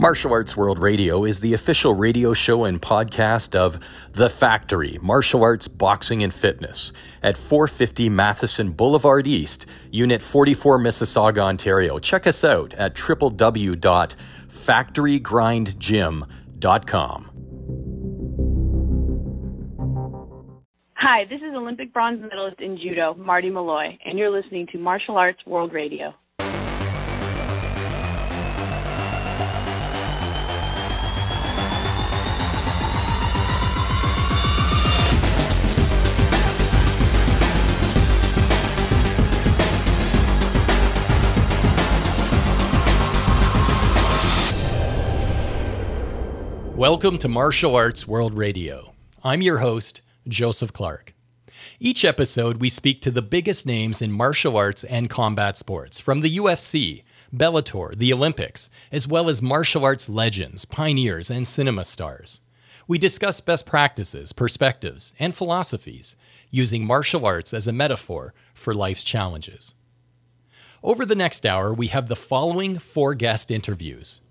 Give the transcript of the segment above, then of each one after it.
Martial Arts World Radio is the official radio show and podcast of The Factory, Martial Arts, Boxing, and Fitness at 450 Matheson Boulevard East, Unit 44, Mississauga, Ontario. Check us out at www.factorygrindgym.com. Hi, this is Olympic bronze medalist in judo, Marti Malloy, and you're listening to Martial Arts World Radio. Welcome to Martial Arts World Radio. I'm your host, Joseph Clark. Each episode, we speak to the biggest names in martial arts and combat sports, from the UFC, Bellator, the Olympics, as well as martial arts legends, pioneers, and cinema stars. We discuss best practices, perspectives, and philosophies, using martial arts as a metaphor for life's challenges. Over the next hour, we have the following four guest interviews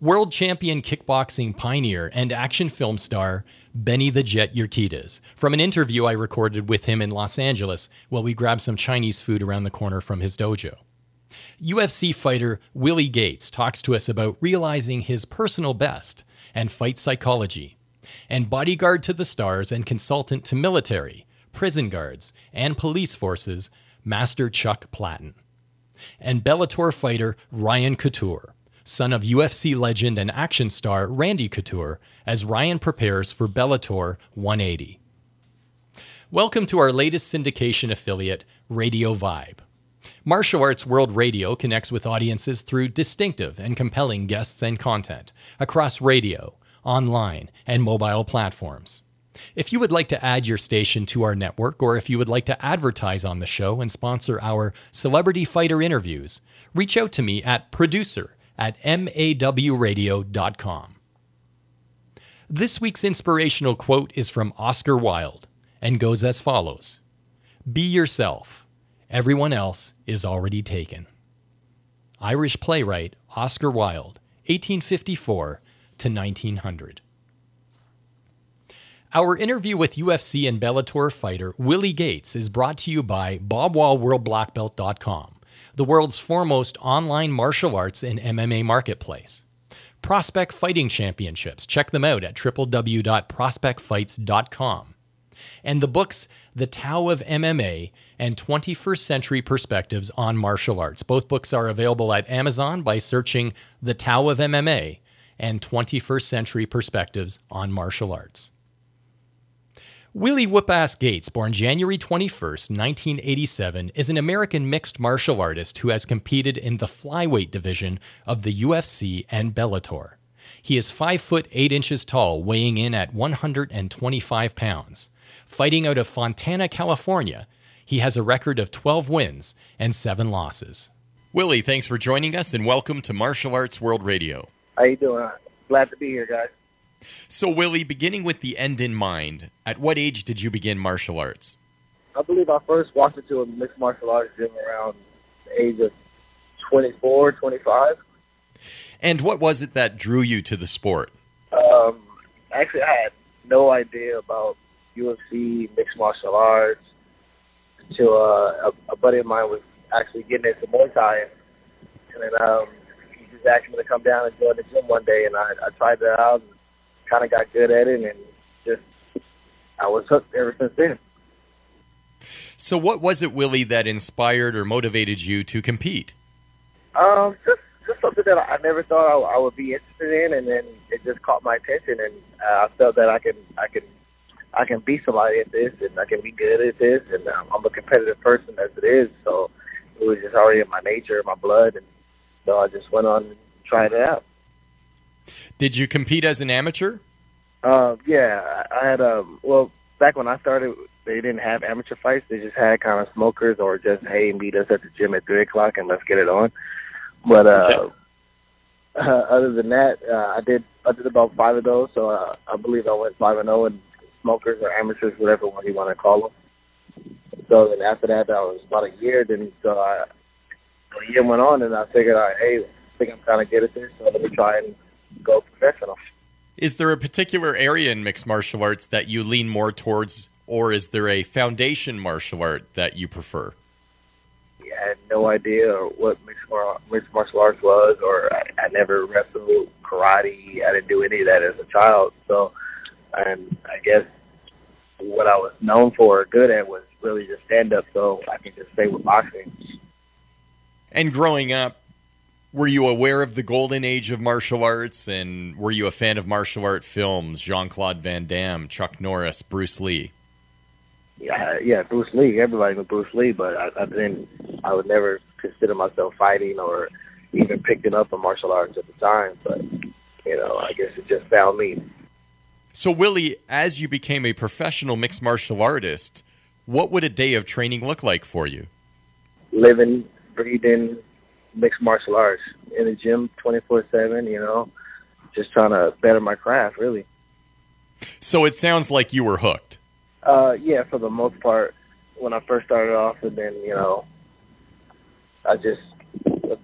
world champion kickboxing pioneer and action film star Benny the Jet Urquidez from an interview I recorded with him in Los Angeles while we grabbed some Chinese food around the corner from his dojo. UFC fighter Willie Gates talks to us about realizing his personal best and fight psychology. And bodyguard to the stars and consultant to military, prison guards, and police forces, Master Chuck Platten. And Bellator fighter Ryan Couture son of UFC legend and action star Randy Couture, as Ryan prepares for Bellator 180. Welcome to our latest syndication affiliate, Radio Vibe. Martial Arts World Radio connects with audiences through distinctive and compelling guests and content across radio, online, and mobile platforms. If you would like to add your station to our network, or if you would like to advertise on the show and sponsor our celebrity fighter interviews, reach out to me at producer at mawradio.com. This week's inspirational quote is from Oscar Wilde and goes as follows Be yourself. Everyone else is already taken. Irish playwright Oscar Wilde, 1854 to 1900. Our interview with UFC and Bellator fighter Willie Gates is brought to you by BobWallWorldBlackBelt.com the world's foremost online martial arts and MMA marketplace. Prospect Fighting Championships. Check them out at www.prospectfights.com. And the books The Tao of MMA and 21st Century Perspectives on Martial Arts. Both books are available at Amazon by searching The Tao of MMA and 21st Century Perspectives on Martial Arts. Willie Whoopass Gates, born January 21, 1987, is an American mixed martial artist who has competed in the flyweight division of the UFC and Bellator. He is 5 foot 8 inches tall, weighing in at 125 pounds. Fighting out of Fontana, California, he has a record of 12 wins and 7 losses. Willie, thanks for joining us and welcome to Martial Arts World Radio. How you doing? Glad to be here, guys. So, Willie, beginning with the end in mind, at what age did you begin martial arts? I believe I first walked into a mixed martial arts gym around the age of 24, 25. And what was it that drew you to the sport? Um, actually, I had no idea about UFC, mixed martial arts, until uh, a, a buddy of mine was actually getting into Muay Thai. And then um, he just asked me to come down and join the gym one day, and I, I tried that out. And kind of got good at it, and just I was hooked ever since then. So, what was it, Willie, that inspired or motivated you to compete? Um, just just something that I never thought I, I would be interested in, and then it just caught my attention, and uh, I felt that I can I can I can be somebody at this, and I can be good at this, and um, I'm a competitive person as it is, so it was just already in my nature, my blood, and so I just went on and tried it out. Did you compete as an amateur? Uh, yeah, I had um. Well, back when I started, they didn't have amateur fights. They just had kind of smokers or just hey, meet us at the gym at three o'clock and let's get it on. But uh, uh other than that, uh, I did I did about five of those. So uh, I believe I went five and zero oh in smokers or amateurs, whatever one you want to call them. So then after that, that was about a year. Then so I, a year went on, and I figured, all right, hey, I think I'm kind of good at this, so let me try and go professional. Is there a particular area in mixed martial arts that you lean more towards, or is there a foundation martial art that you prefer? Yeah, I had no idea what mixed, mixed martial arts was, or I, I never wrestled karate. I didn't do any of that as a child. So, and I guess what I was known for or good at was really just stand up. So I can just stay with boxing. And growing up, were you aware of the golden age of martial arts? And were you a fan of martial art films? Jean claude van damme chuck norris bruce lee? Yeah yeah bruce lee. Everybody knew bruce lee but i, I didn't i would never consider myself fighting or even picking up a martial arts at the time but you know i guess it just found me. So willie as you became a professional mixed martial artist what would a day of training look like for you? Living breathing mixed martial arts in the gym 24 7, you know, just trying to better my craft, really. So it sounds like you were hooked. Uh, yeah, for the most part, when I first started off, and then, you know, I just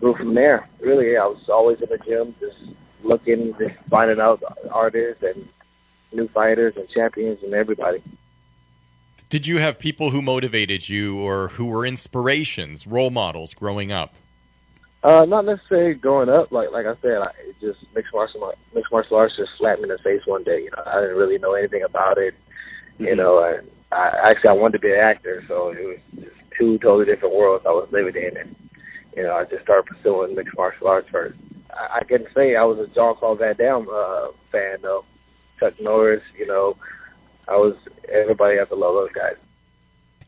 grew from there. Really, I was always in the gym, just looking, just finding out artists and new fighters and champions and everybody. Did you have people who motivated you or who were inspirations, role models growing up? Uh, not necessarily growing up. Like like I said, I, it just mixed martial mixed martial arts just slapped me in the face one day. You know, I didn't really know anything about it. You mm-hmm. know, and I actually I wanted to be an actor, so it was just two totally different worlds I was living in, and you know, I just started pursuing mixed martial arts first. I, I can say I was a John Claude Van Damme uh, fan though. Chuck Norris, you know, I was everybody has to love those guys.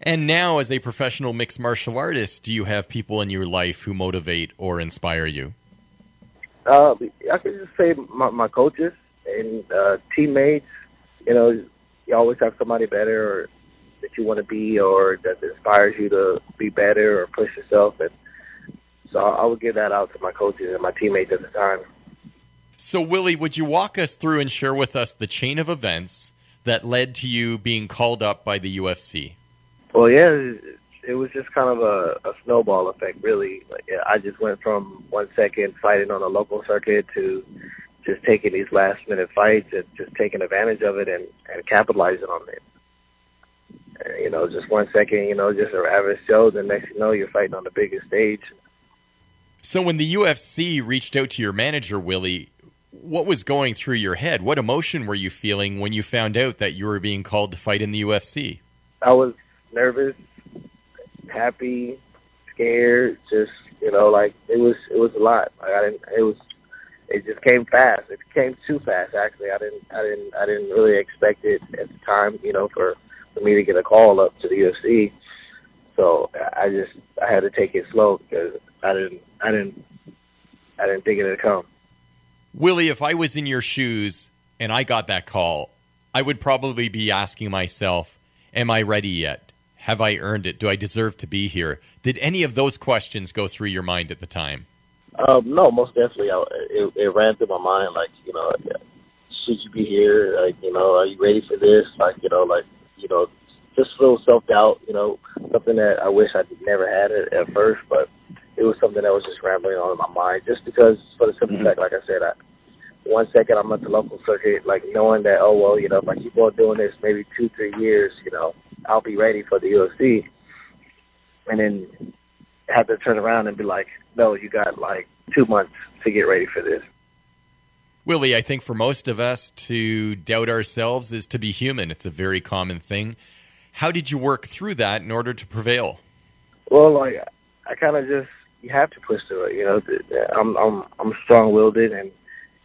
And now, as a professional mixed martial artist, do you have people in your life who motivate or inspire you? Uh, I could just say my, my coaches and uh, teammates. You know, you always have somebody better or that you want to be, or that inspires you to be better or push yourself. And so I would give that out to my coaches and my teammates at the time. So, Willie, would you walk us through and share with us the chain of events that led to you being called up by the UFC? Well, yeah, it was just kind of a, a snowball effect, really. Like, I just went from one second fighting on a local circuit to just taking these last minute fights and just taking advantage of it and, and capitalizing on it. And, you know, just one second, you know, just an average show, the next you know, you're fighting on the biggest stage. So when the UFC reached out to your manager, Willie, what was going through your head? What emotion were you feeling when you found out that you were being called to fight in the UFC? I was nervous, happy, scared. Just you know, like it was it was a lot. Like I didn't. It was. It just came fast. It came too fast. Actually, I didn't. I didn't. I didn't really expect it at the time. You know, for for me to get a call up to the UFC. So I just I had to take it slow because I didn't. I didn't. I didn't think it'd come. Willie, if I was in your shoes and I got that call, I would probably be asking myself, "Am I ready yet? Have I earned it? Do I deserve to be here? Did any of those questions go through your mind at the time? Um, no, most definitely. I, it, it ran through my mind, like you know, should you be here? Like you know, are you ready for this? Like you know, like you know, just a little self doubt. You know, something that I wish I never had it at first, but it was something that was just rambling on in my mind. Just because, for the simple mm-hmm. fact, like I said, I, one second I'm at the local circuit, like knowing that, oh well, you know, if I keep on doing this, maybe two, three years, you know, I'll be ready for the UFC. And then have to turn around and be like, no, you got like two months to get ready for this. Willie, I think for most of us to doubt ourselves is to be human. It's a very common thing. How did you work through that in order to prevail? Well, like I kind of just you have to push through it. You know, I'm I'm I'm strong-willed and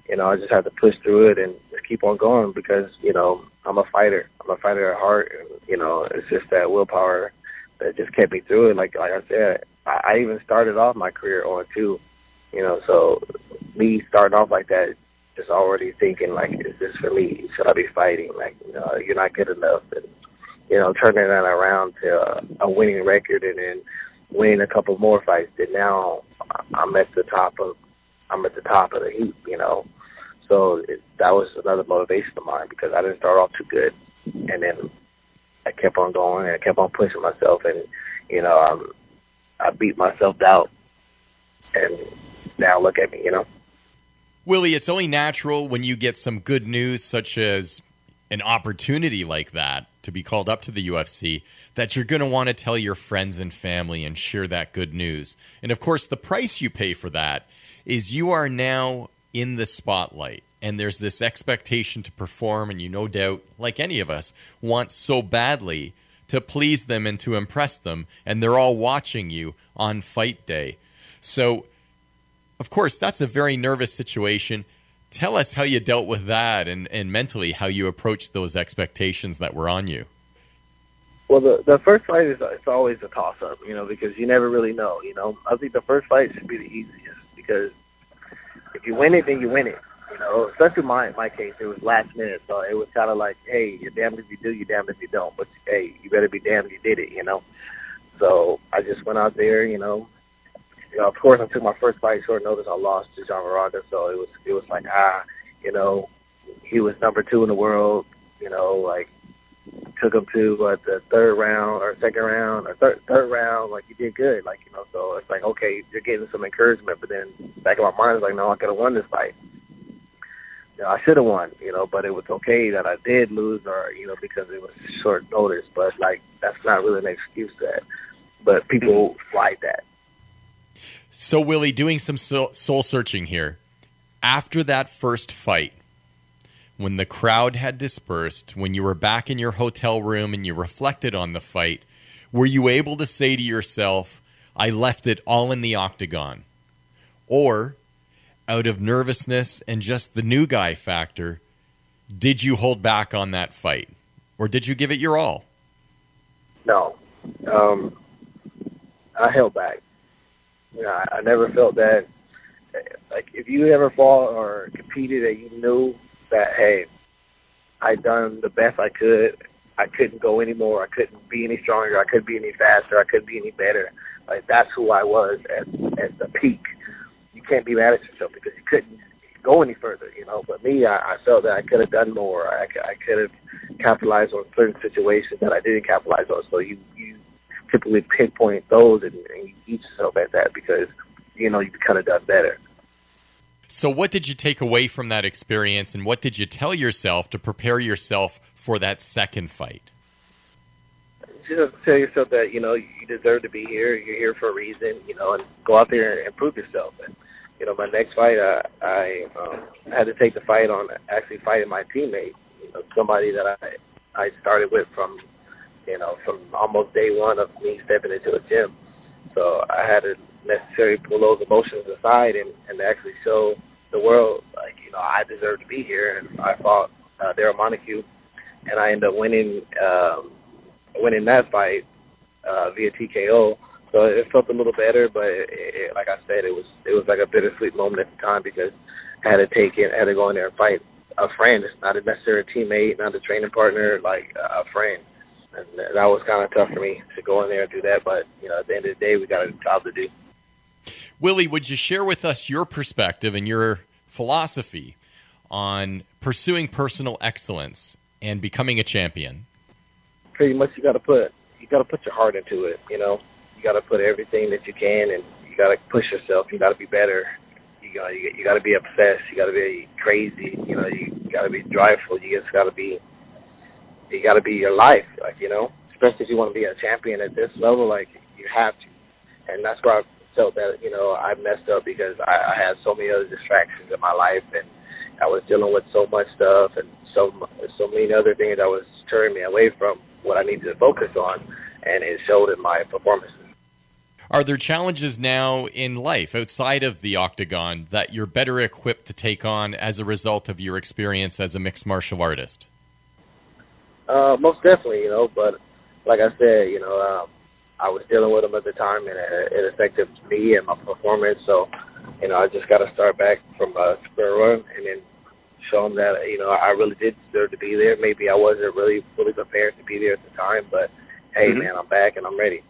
you know I just had to push through it and just keep on going because you know I'm a fighter. I'm a fighter at heart. And, you know, it's just that willpower that just kept me through it. Like like I said, I, I even started off my career on two. You know, so me starting off like that, just already thinking like, is this for me? Should I be fighting? Like, you know, you're not good enough, and you know, turning that around to a, a winning record, and then winning a couple more fights. And now I'm at the top of, I'm at the top of the heap. You know, so it, that was another motivation of mine because I didn't start off too good, and then I kept on going and I kept on pushing myself, and you know, um, I beat myself out, and now look at me, you know. Willie, it's only natural when you get some good news, such as an opportunity like that to be called up to the UFC, that you're going to want to tell your friends and family and share that good news. And of course, the price you pay for that is you are now in the spotlight. And there's this expectation to perform, and you no doubt, like any of us, want so badly to please them and to impress them. And they're all watching you on fight day. So, of course, that's a very nervous situation. Tell us how you dealt with that and, and mentally how you approached those expectations that were on you. Well, the the first fight is it's always a toss up, you know, because you never really know. You know, I think the first fight should be the easiest because if you win it, then you win it. You know, especially my my case, it was last minute, so it was kind of like, hey, you're damned if you do, you're damned if you don't. But hey, you better be damned you did it. You know. So I just went out there, you know. You know, of course, I took my first fight short notice. I lost to John Moraga, so it was it was like ah, you know, he was number two in the world. You know, like took him to what the third round or second round or third third round. Like you did good. Like you know, so it's like okay, you're getting some encouragement. But then back in my mind, it's like no, I could have won this fight. You know, I should have won. You know, but it was okay that I did lose, or you know, because it was short notice. But like that's not really an excuse that. But people like that. So Willie, doing some soul searching here. After that first fight, when the crowd had dispersed, when you were back in your hotel room and you reflected on the fight, were you able to say to yourself, I left it all in the octagon? Or, out of nervousness and just the new guy factor, did you hold back on that fight? Or did you give it your all? No. Um, I held back. You know, I, I never felt that. Like, if you ever fought or competed and you knew that hey, I done the best I could. I couldn't go anymore. I couldn't be any stronger. I couldn't be any faster. I couldn't be any better. Like that's who I was at at the peak. You can't be mad at yourself because you couldn't go any further, you know. But me, I, I felt that I could have done more. I, I could have capitalized on certain situations that I didn't capitalize on. So you you typically pinpoint those and, and you eat yourself at that because you know you could have done better. So, what did you take away from that experience, and what did you tell yourself to prepare yourself for that second fight? Just tell yourself that you know you deserve to be here. You're here for a reason, you know, and go out there and prove yourself. And you know, my next fight, uh, I um, had to take the fight on actually fighting my teammate, you know, somebody that I I started with from you know from almost day one of me stepping into a gym. So I had to necessarily pull those emotions aside and, and actually show the world, like, you know, I deserve to be here. And I fought uh, Darrell Montague, and I ended up winning um, winning that fight uh, via TKO. So it felt a little better, but it, it, like I said, it was it was like a bittersweet moment at the time because I had to take it, I had to go in there and fight a friend. Not a necessarily a teammate, not a training partner, like a friend. And that was kind of tough for me to go in there and do that. But you know, at the end of the day, we got a job to do. Willie, would you share with us your perspective and your philosophy on pursuing personal excellence and becoming a champion? Pretty much, you got to put you got to put your heart into it. You know, you got to put everything that you can, and you got to push yourself. You got to be better. You got you, you got to be obsessed. You got to be crazy. You know, you got to be driveful. You just got to be you got to be your life. Like you know, especially if you want to be a champion at this level, like you have to. And that's where I felt that you know I messed up because I, I had so many other distractions in my life, and I was dealing with so much stuff and so so many other things that was turning me away from what I needed to focus on, and it showed in my performances. Are there challenges now in life outside of the octagon that you're better equipped to take on as a result of your experience as a mixed martial artist? Uh, most definitely, you know. But like I said, you know, um, I was dealing with them at the time, and it, it affected me and my performance. So, you know, I just got to start back from a square one, and then show them that you know I really did deserve to be there. Maybe I wasn't really fully prepared to be there at the time, but hey, mm-hmm. man, I'm back and I'm ready.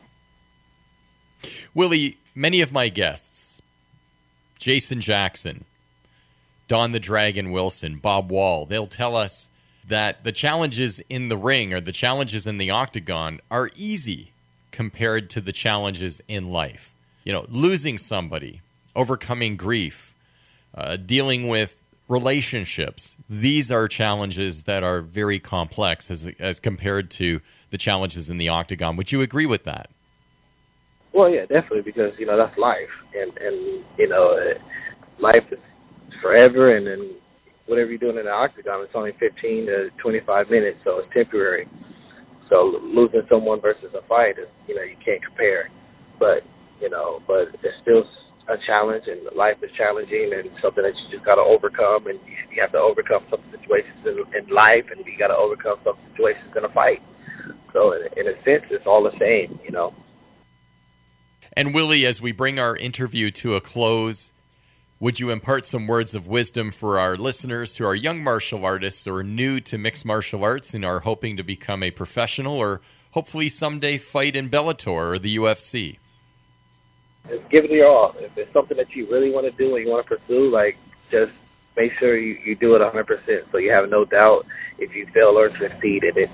Willie, many of my guests, Jason Jackson, Don the Dragon Wilson, Bob Wall, they'll tell us that the challenges in the ring or the challenges in the octagon are easy compared to the challenges in life. You know, losing somebody, overcoming grief, uh, dealing with relationships. These are challenges that are very complex as, as compared to the challenges in the octagon. Would you agree with that? Well, yeah, definitely, because you know that's life, and and you know, life is forever, and then whatever you're doing in the octagon, it's only 15 to 25 minutes, so it's temporary. So losing someone versus a fight is, you know, you can't compare. But you know, but it's still a challenge, and life is challenging, and something that you just got to overcome, and you, have to overcome some situations in, in life, and you got to overcome some situations in a fight. So in, in a sense, it's all the same, you know. And Willie, as we bring our interview to a close, would you impart some words of wisdom for our listeners who are young martial artists or new to mixed martial arts and are hoping to become a professional or hopefully someday fight in Bellator or the UFC? Just give it your all. If it's something that you really want to do and you want to pursue, like just make sure you, you do it 100% so you have no doubt if you fail or succeed in it.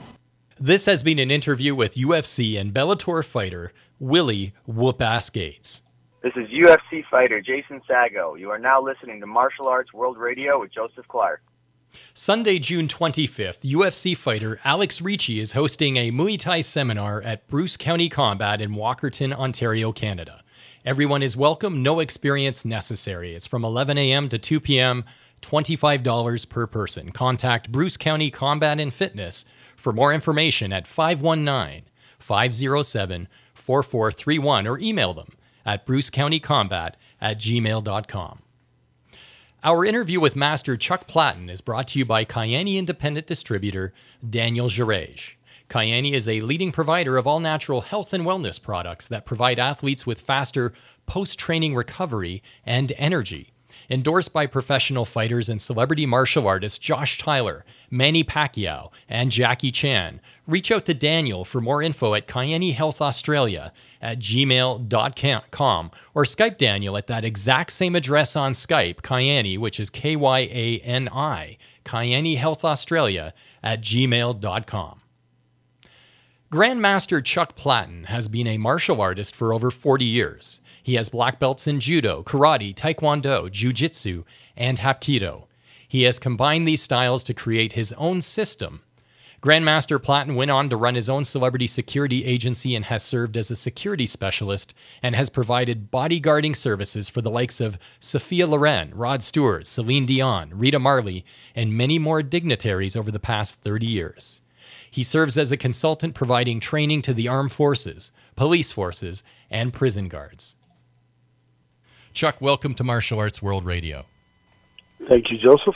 This has been an interview with UFC and Bellator fighter Willie Whoop Ass Gates. This is UFC fighter Jason Saggo. You are now listening to Martial Arts World Radio with Joseph Clark. Sunday, June 25th, UFC fighter Alex Ricci is hosting a Muay Thai seminar at Bruce County Combat in Walkerton, Ontario, Canada. Everyone is welcome, no experience necessary. It's from 11 a.m. to 2 p.m., $25 per person. Contact Bruce County Combat and Fitness for more information at 519 507 4431 or email them at brucecountycombat at gmail.com. Our interview with Master Chuck Platten is brought to you by Kyani Independent Distributor Daniel Girej. Kyani is a leading provider of all natural health and wellness products that provide athletes with faster post training recovery and energy endorsed by professional fighters and celebrity martial artists Josh Tyler, Manny Pacquiao, and Jackie Chan. Reach out to Daniel for more info at Kyani Health Australia at gmail.com or Skype Daniel at that exact same address on Skype, Kyani, which is K Y A N I, Kyani Health Australia at gmail.com. Grandmaster Chuck Platten has been a martial artist for over 40 years. He has black belts in judo, karate, taekwondo, jiu-jitsu, and hapkido. He has combined these styles to create his own system. Grandmaster Platten went on to run his own celebrity security agency and has served as a security specialist and has provided bodyguarding services for the likes of Sophia Loren, Rod Stewart, Celine Dion, Rita Marley, and many more dignitaries over the past 30 years. He serves as a consultant providing training to the armed forces, police forces, and prison guards. Chuck, welcome to Martial Arts World Radio. Thank you, Joseph.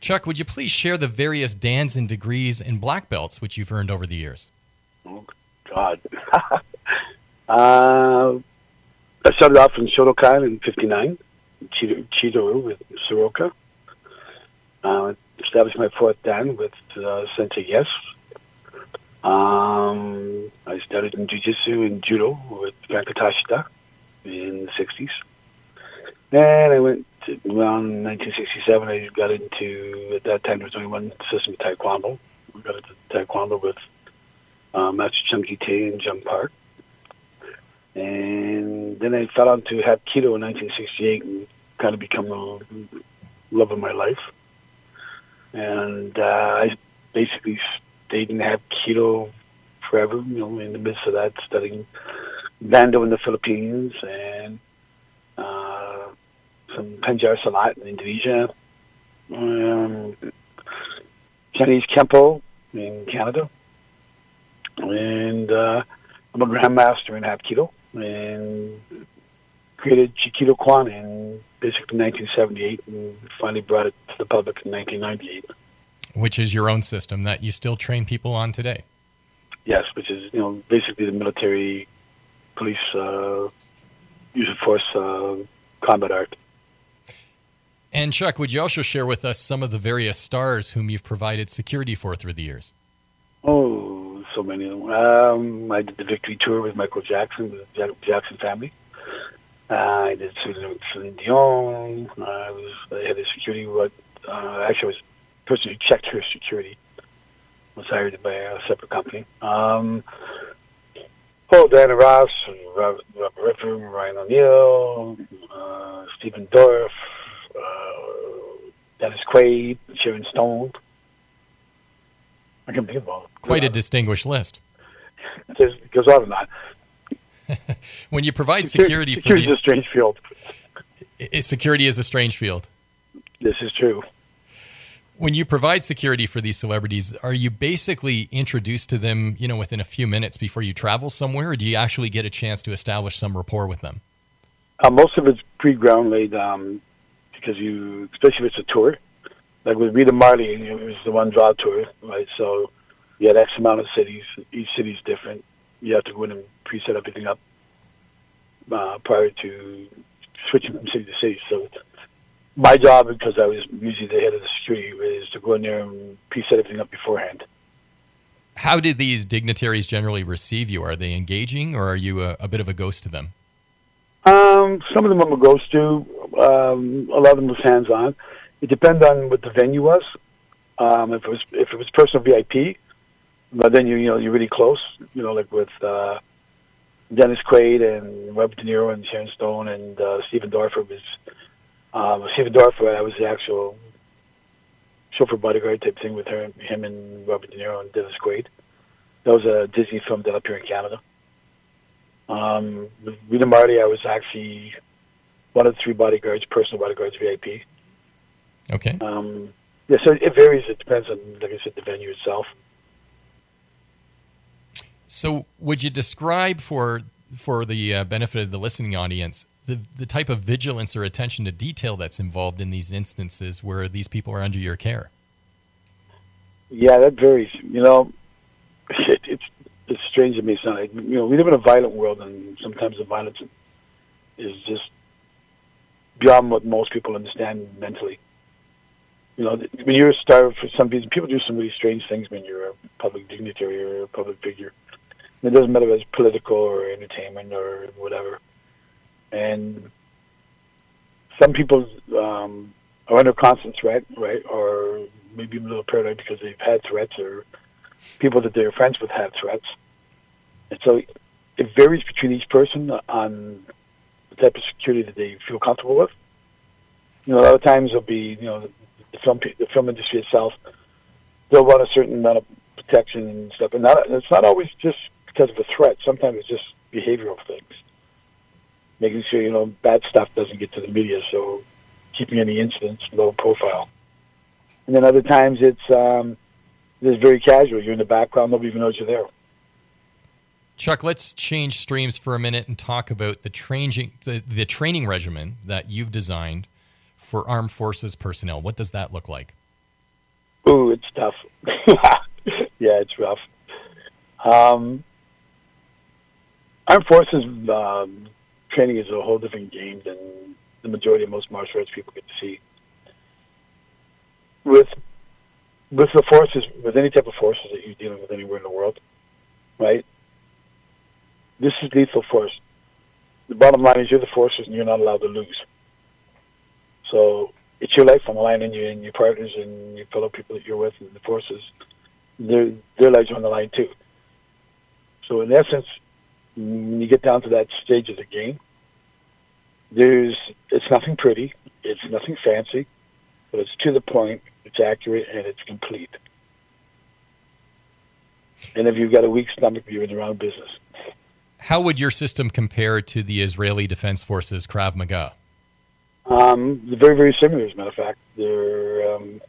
Chuck, would you please share the various dans and degrees and black belts which you've earned over the years? Oh, God. uh, I started off in Shotokan in 59, Chito with Soroka. Uh, established my fourth dan with uh, Sensei Yes. Um, I started in Jiu-Jitsu and Judo with Franco Tashita in the 60s. Then I went to, around 1967. I got into, at that time, there was only one system of Taekwondo. We got into Taekwondo with uh, Master Chung Tae and Jung Park. And then I fell onto Hapkido in 1968 and kind of become a love of my life. And uh, I basically stayed in Hapkido forever, you know, in the midst of that, studying Bando in the Philippines and uh, some Pencak Silat in Indonesia, um, Chinese Kempo in Canada, and uh, I'm a Grandmaster in Hapkido and created Chiquito Kwan in basically 1978 and finally brought it to the public in 1998. Which is your own system that you still train people on today? Yes, which is you know basically the military police uh, use of force uh, combat art. And Chuck, would you also share with us some of the various stars whom you've provided security for through the years? Oh, so many of them. Um, I did the Victory Tour with Michael Jackson, the Jackson family. Uh, I did Celine Dion. I was I had a security. What uh, actually, I was the person who checked her security. Was hired by a separate company. Um, Oh, Diana Ross, Robert, Robert Ryan O'Neal, uh, Stephen Dorff, uh, Dennis Quaid, Sharon Stone. I can think about quite a distinguished list. It goes on and on. when you provide security, security for these, is a strange field. Security is a strange field. This is true. When you provide security for these celebrities, are you basically introduced to them, you know, within a few minutes before you travel somewhere, or do you actually get a chance to establish some rapport with them? Uh, most of it's pre-ground laid um, because you, especially if it's a tour. Like with Rita Marley, it was the one draw tour, right? So you had X amount of cities. Each city's different. You have to go in and pre-set everything up uh, prior to switching from city to city. So my job, because I was usually the head of the security, is to go in there and pre-set everything up beforehand. How did these dignitaries generally receive you? Are they engaging, or are you a, a bit of a ghost to them? Um, some of them I'm a ghost to. Um, a lot of them was hands-on. It depends on what the venue was. Um, if it was if it was personal VIP, but then you you know you're really close. You know, like with uh, Dennis Quaid and Robert De Niro and Sharon Stone and uh, Stephen Dorff was um, Stephen Dorff. I was the actual chauffeur bodyguard type thing with her, him and Robert De Niro and Dennis Quaid. That was a Disney film done up here in Canada. Um, with Rita Marley, I was actually one of the three bodyguards, personal bodyguards, VIP. Okay. Um, yeah, so it varies. It depends on, like I said, the venue itself. So, would you describe for for the uh, benefit of the listening audience the the type of vigilance or attention to detail that's involved in these instances where these people are under your care? Yeah, that varies. You know, it, it's it's strange to me. Son. You know, we live in a violent world, and sometimes the violence is just beyond what most people understand mentally. You know, when you're a star for some reason, people do some really strange things when you're a public dignitary or a public figure. It doesn't matter if it's political or entertainment or whatever. And some people um, are under constant threat, right? Or maybe a little paranoid because they've had threats or people that they're friends with have threats. And so it varies between each person on the type of security that they feel comfortable with. You know, a lot of times it'll be, you know, the film the film industry itself, they'll want a certain amount of protection and stuff, and not it's not always just because of a threat. Sometimes it's just behavioral things, making sure you know bad stuff doesn't get to the media, so keeping any incidents low profile. And then other times it's um, it's very casual. You're in the background, nobody even knows you're there. Chuck, let's change streams for a minute and talk about the training the, the training regimen that you've designed for armed forces personnel. What does that look like? Ooh, it's tough. yeah, it's rough. Um, armed forces um, training is a whole different game than the majority of most martial arts people get to see. With with the forces, with any type of forces that you're dealing with anywhere in the world, right? This is lethal force. The bottom line is you're the forces and you're not allowed to lose. So it's your life on the line, and you and your partners and your fellow people that you're with and the forces, their their lives are on the line too. So in essence, you get down to that stage of the game, there's it's nothing pretty, it's nothing fancy, but it's to the point, it's accurate, and it's complete. And if you've got a weak stomach, you're in the wrong business. How would your system compare to the Israeli Defense Forces Krav Maga? Um, they're very, very similar. As a matter of fact, they're um,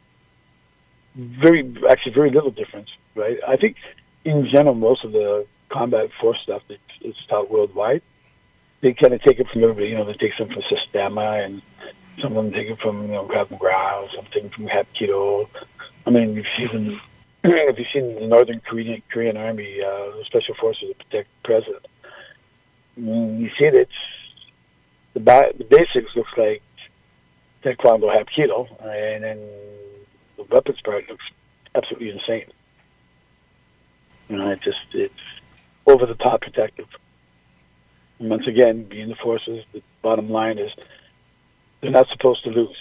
very, actually, very little difference, right? I think, in general, most of the combat force stuff that's it's taught worldwide, they kind of take it from everybody. You know, they take some from Systema, and some of them take it from you know Krav Maga, some take it from Hapkido. I mean, if you've seen if you've seen the Northern Korean Korean Army uh, Special Forces that protect the president, you see. It's the, ba- the basics looks like Taekwondo Hapkido, and then the weapons part looks absolutely insane. You know, it just it's over the top protective. And once again, being the forces, the bottom line is they're not supposed to lose.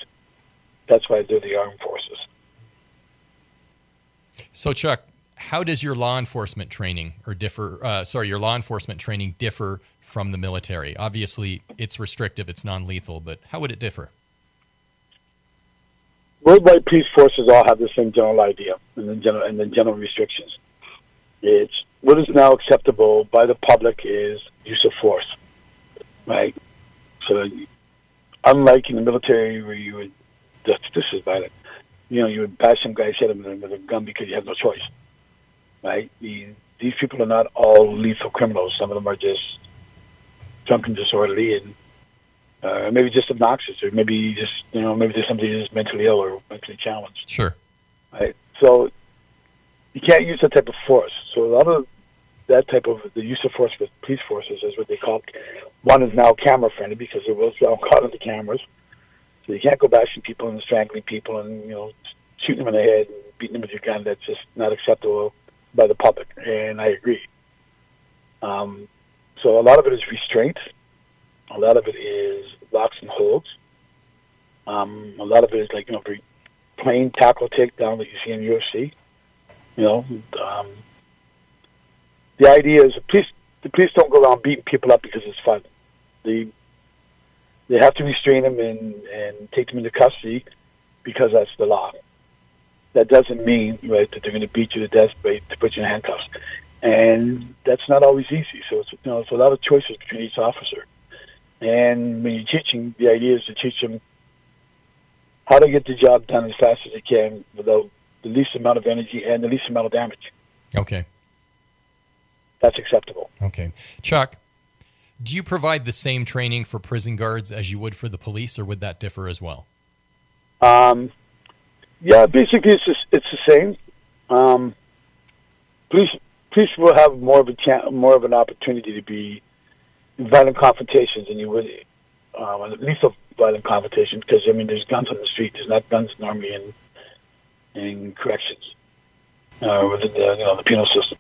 That's why they're the armed forces. So, Chuck, how does your law enforcement training or differ? Uh, sorry, your law enforcement training differ from the military? Obviously, it's restrictive, it's non-lethal, but how would it differ? worldwide peace forces all have the same general idea and the general and the general restrictions. It's what is now acceptable by the public is use of force, right? So, unlike in the military where you would, this, this is violent, you know, you would bash some guy's head with a gun because you have no choice, right? The, these people are not all lethal criminals. Some of them are just drunk and disorderly and uh, maybe just obnoxious, or maybe just you know maybe there's somebody who's mentally ill or mentally challenged. Sure. Right. So you can't use that type of force. So a lot of that type of the use of force with police forces is what they call. One is now camera friendly because it was all caught on the cameras. So you can't go bashing people and strangling people and you know shooting them in the head and beating them with your gun. That's just not acceptable by the public, and I agree. Um, so a lot of it is restraint. A lot of it is locks and holds. Um, a lot of it is like you know very plain tackle takedown that you see in UFC. You know, um, the idea is the police the police don't go around beating people up because it's fun. They they have to restrain them and and take them into custody because that's the law. That doesn't mean right that they're going to beat you to death right, to put you in handcuffs, and that's not always easy. So it's you know it's a lot of choices between each officer. And when you're teaching, the idea is to teach them how to get the job done as fast as they can without the least amount of energy and the least amount of damage. Okay. That's acceptable. Okay. Chuck, do you provide the same training for prison guards as you would for the police, or would that differ as well? Um, yeah, basically it's just, it's the same. Um, police police will have more of a chance, more of an opportunity to be violent confrontations than you would um, at least a violent confrontation because I mean there's guns on the street. There's not guns normally in in corrections uh, within the you know the penal system.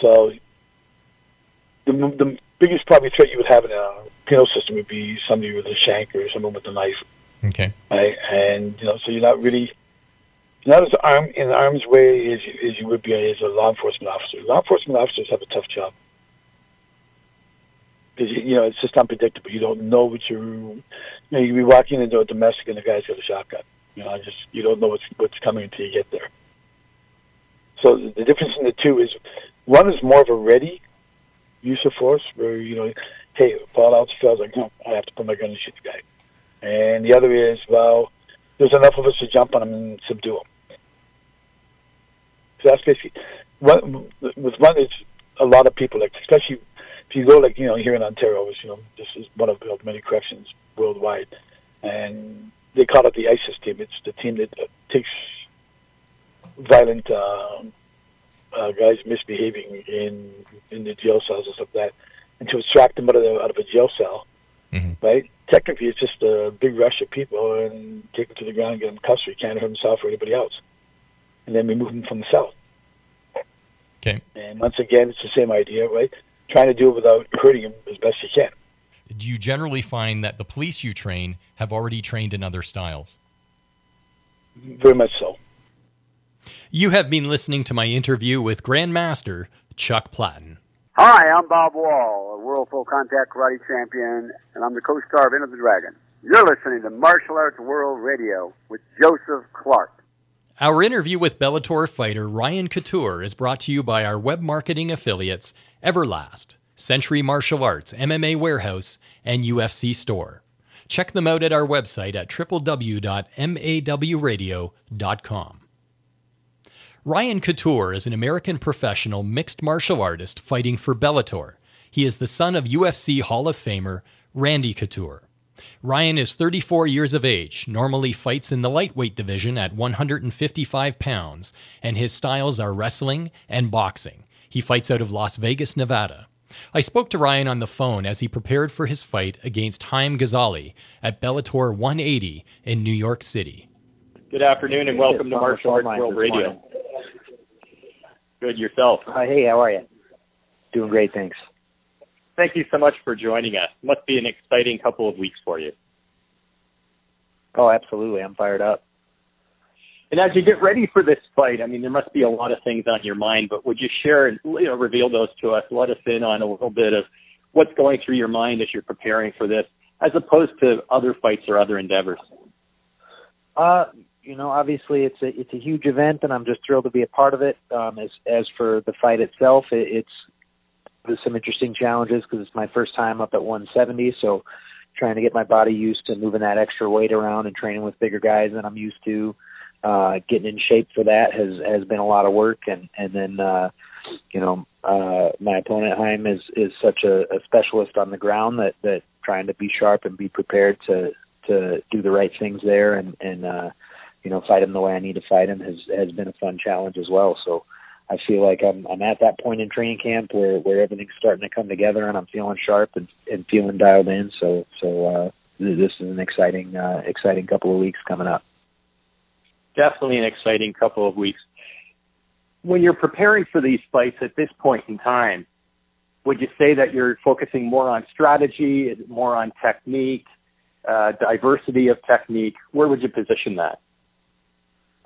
So the the biggest probably threat you would have in a penal system would be somebody with a shank or someone with a knife. Okay. Right, and you know so you're not really you're not as arm in the arm's way as you, as you would be as a law enforcement officer. Law enforcement officers have a tough job because you know it's just unpredictable. You don't know what you're. You know, you be walking into a domestic and the guy's got a shotgun. You know, just you don't know what's what's coming until you get there. So the difference in the two is, one is more of a ready use of force, where you know, hey, else fails, like I have to put my gun and shoot the guy. And the other is, well, there's enough of us to jump on him and subdue him. So that's basically what with one. It's a lot of people, like especially if you go like you know here in Ontario, which you know this is one of the many corrections worldwide, and they call it the ISIS team. It's the team that uh, takes violent uh, uh, guys misbehaving in in the jail cells and stuff like that, and to extract them out of the, out of a jail cell, Mhm. right? Technically, it's just a big rush of people and take them to the ground and get them custody. Can't hurt himself or anybody else, and then we move them from the cell. Okay. And once again, it's the same idea, right? Trying to do it without hurting him as best you can. Do you generally find that the police you train have already trained in other styles? Very much so. You have been listening to my interview with Grandmaster Chuck Platten. Hi, I'm Bob Wall, a World Full Contact Karate Champion, and I'm the co-star of Enter the Dragon. You're listening to Martial Arts World Radio with Joseph Clark. Our interview with Bellator fighter Ryan Couture is brought to you by our web marketing affiliates Everlast, Century Martial Arts, MMA Warehouse, and UFC Store. Check them out at our website at www.mawradio.com. Ryan Couture is an American professional mixed martial artist fighting for Bellator. He is the son of UFC Hall of Famer Randy Couture. Ryan is 34 years of age, normally fights in the lightweight division at 155 pounds, and his styles are wrestling and boxing. He fights out of Las Vegas, Nevada. I spoke to Ryan on the phone as he prepared for his fight against Haim Gozali at Bellator 180 in New York City. Good afternoon and welcome to Martial Arts World Radio. Good yourself. Uh, hey, how are you? Doing great, thanks. Thank you so much for joining us. Must be an exciting couple of weeks for you. Oh, absolutely. I'm fired up. And as you get ready for this fight, I mean, there must be a lot of things on your mind, but would you share and you know, reveal those to us? Let us in on a little bit of what's going through your mind as you're preparing for this, as opposed to other fights or other endeavors. Uh, you know, obviously it's a it's a huge event, and I'm just thrilled to be a part of it. Um, as as for the fight itself, it, it's there's some interesting challenges because it's my first time up at 170, so trying to get my body used to moving that extra weight around and training with bigger guys than I'm used to. Uh, getting in shape for that has has been a lot of work, and and then uh, you know uh, my opponent Haim is is such a, a specialist on the ground that that trying to be sharp and be prepared to to do the right things there and and uh, you know fight him the way I need to fight him has has been a fun challenge as well. So I feel like I'm I'm at that point in training camp where where everything's starting to come together and I'm feeling sharp and and feeling dialed in. So so uh, this is an exciting uh, exciting couple of weeks coming up. Definitely an exciting couple of weeks. When you're preparing for these fights at this point in time, would you say that you're focusing more on strategy, more on technique, uh, diversity of technique? Where would you position that?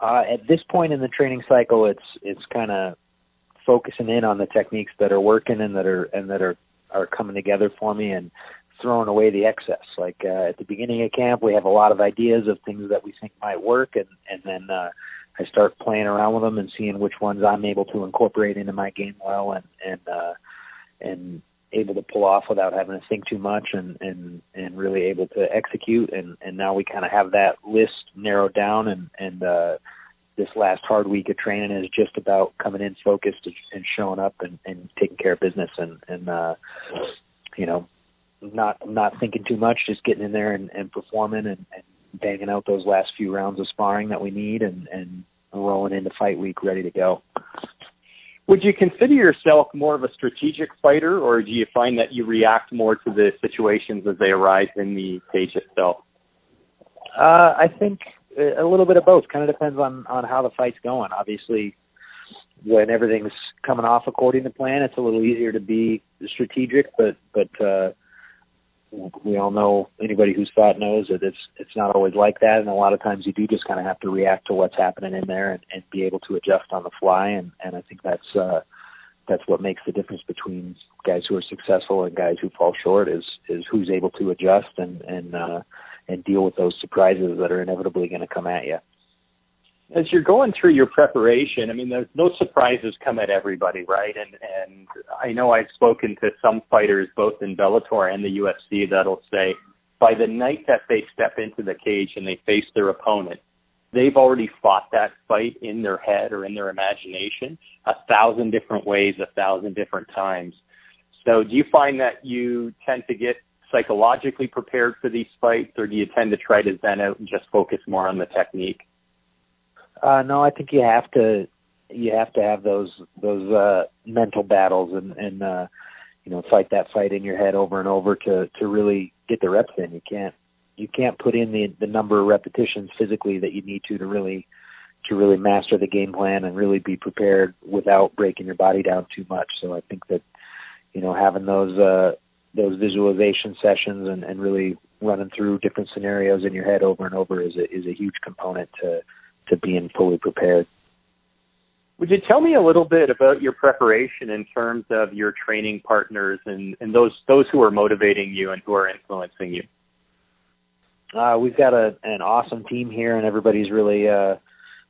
Uh, at this point in the training cycle, it's it's kind of focusing in on the techniques that are working and that are and that are are coming together for me and throwing away the excess. Like uh, at the beginning of camp, we have a lot of ideas of things that we think might work, and and then uh, I start playing around with them and seeing which ones I'm able to incorporate into my game well, and and uh, and able to pull off without having to think too much and and and really able to execute. And and now we kind of have that list narrowed down and and uh this last hard week of training is just about coming in focused and showing up and and taking care of business and and uh you know not not thinking too much just getting in there and, and performing and, and banging out those last few rounds of sparring that we need and and rolling into fight week ready to go would you consider yourself more of a strategic fighter, or do you find that you react more to the situations as they arise in the cage itself? Uh, I think a little bit of both. Kind of depends on on how the fight's going. Obviously, when everything's coming off according to plan, it's a little easier to be strategic. But but uh, we all know anybody who's fought knows that it's it's not always like that and a lot of times you do just kind of have to react to what's happening in there and, and be able to adjust on the fly and and I think that's uh that's what makes the difference between guys who are successful and guys who fall short is is who's able to adjust and and uh and deal with those surprises that are inevitably going to come at you as you're going through your preparation, I mean, there's no surprises come at everybody, right? And and I know I've spoken to some fighters both in Bellator and the UFC that'll say by the night that they step into the cage and they face their opponent, they've already fought that fight in their head or in their imagination a thousand different ways, a thousand different times. So, do you find that you tend to get psychologically prepared for these fights, or do you tend to try to zen out and just focus more on the technique? Uh, no, I think you have to you have to have those those uh, mental battles and and uh, you know fight that fight in your head over and over to to really get the reps in. You can't you can't put in the the number of repetitions physically that you need to to really to really master the game plan and really be prepared without breaking your body down too much. So I think that you know having those uh those visualization sessions and, and really running through different scenarios in your head over and over is a is a huge component to to being fully prepared. Would you tell me a little bit about your preparation in terms of your training partners and, and those those who are motivating you and who are influencing you? Uh, we've got a an awesome team here, and everybody's really uh,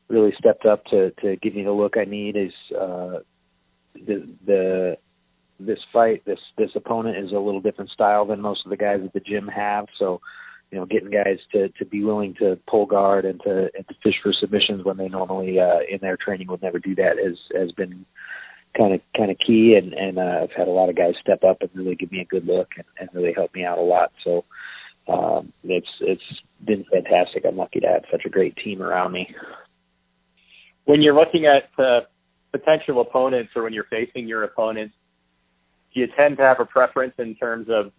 really stepped up to to give me the look I need. Is uh, the the this fight this this opponent is a little different style than most of the guys at the gym have, so you know, getting guys to to be willing to pull guard and to and to fish for submissions when they normally uh, in their training would never do that has has been kind of kind of key. And and uh, I've had a lot of guys step up and really give me a good look and, and really help me out a lot. So um, it's it's been fantastic. I'm lucky to have such a great team around me. When you're looking at uh, potential opponents or when you're facing your opponents, do you tend to have a preference in terms of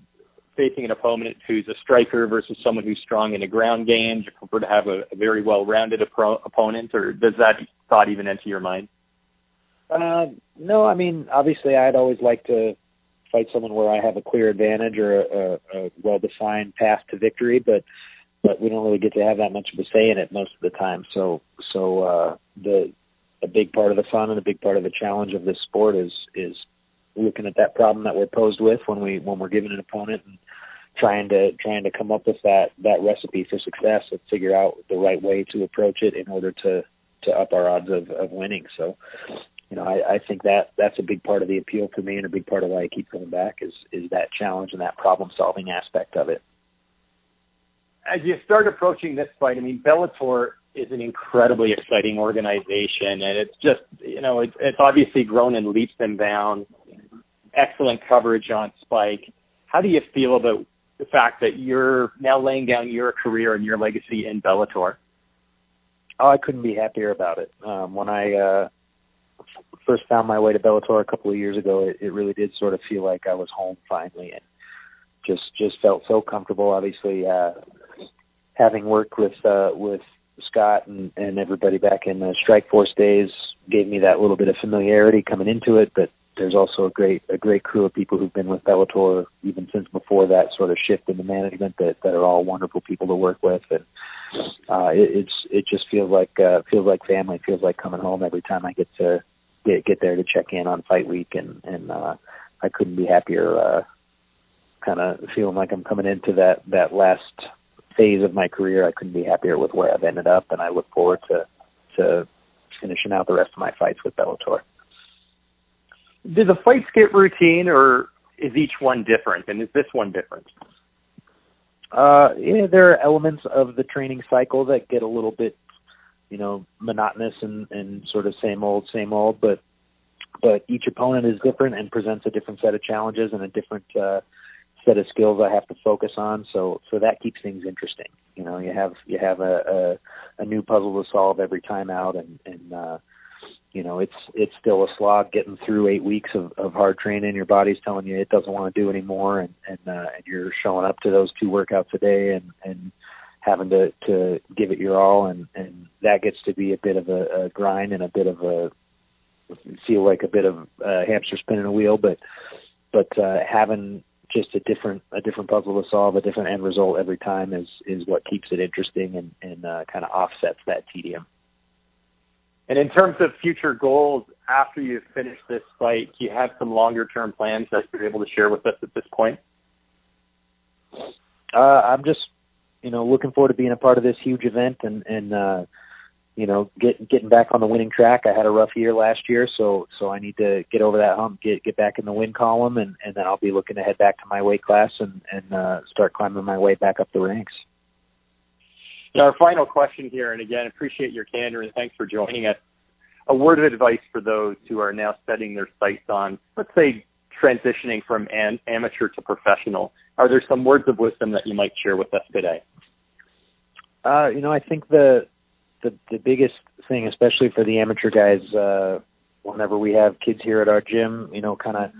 facing an opponent who's a striker versus someone who's strong in a ground game? Do you prefer to have a, a very well-rounded appro- opponent, or does that thought even enter your mind? Uh, no, I mean, obviously, I'd always like to fight someone where I have a clear advantage or a, a, a well-defined path to victory, but but we don't really get to have that much of a say in it most of the time. So so uh, the a big part of the fun and a big part of the challenge of this sport is is looking at that problem that we're posed with when we when we're given an opponent and trying to trying to come up with that that recipe for success and figure out the right way to approach it in order to to up our odds of, of winning. So, you know, I, I think that that's a big part of the appeal for me and a big part of why I keep coming back is is that challenge and that problem solving aspect of it. As you start approaching this fight, I mean, Bellator is an incredibly exciting organization, and it's just you know it's, it's obviously grown in leaps and bounds. Excellent coverage on Spike. How do you feel about the fact that you're now laying down your career and your legacy in Bellator? Oh, I couldn't be happier about it. Um, when I uh, first found my way to Bellator a couple of years ago, it, it really did sort of feel like I was home finally, and just just felt so comfortable. Obviously, uh, having worked with uh, with Scott and, and everybody back in the Strikeforce days gave me that little bit of familiarity coming into it, but there's also a great a great crew of people who've been with Bellator even since before that sort of shift in the management that that are all wonderful people to work with. And uh it, it's it just feels like uh feels like family. Feels like coming home every time I get to get get there to check in on fight week. And and uh I couldn't be happier uh kind of feeling like I'm coming into that that last phase of my career. I couldn't be happier with where I've ended up. And I look forward to to finishing out the rest of my fights with Bellator. Do the fights get routine, or is each one different? And is this one different? Uh, yeah, there are elements of the training cycle that get a little bit, you know, monotonous and, and sort of same old, same old. But but each opponent is different and presents a different set of challenges and a different uh, set of skills I have to focus on. So so that keeps things interesting. You know, you have you have a a, a new puzzle to solve every time out, and and uh, you know it's it's still a slog getting through eight weeks of, of hard training. Your body's telling you it doesn't want to do anymore and and uh and you're showing up to those two workouts a day and and having to to give it your all. And and that gets to be a bit of a, a grind and a bit of a feel like a bit of a hamster spinning a wheel. But but uh having just a different a different puzzle to solve a different end result every time is is what keeps it interesting and and uh, kind of offsets that tedium and in terms of future goals, after you finish this fight, do you have some longer term plans that you're able to share with us at this point? Uh, I'm just, you know, looking forward to being a part of this huge event and and uh, you know, get, getting back on the winning track. I had a rough year last year, so so I need to get over that hump, get get back in the win column, and and then I'll be looking to head back to my weight class and and uh, start climbing my way back up the ranks. Our final question here, and again, appreciate your candor and thanks for joining us. A word of advice for those who are now setting their sights on, let's say, transitioning from an amateur to professional. Are there some words of wisdom that you might share with us today? Uh, you know, I think the the the biggest thing, especially for the amateur guys, uh, whenever we have kids here at our gym, you know, kind of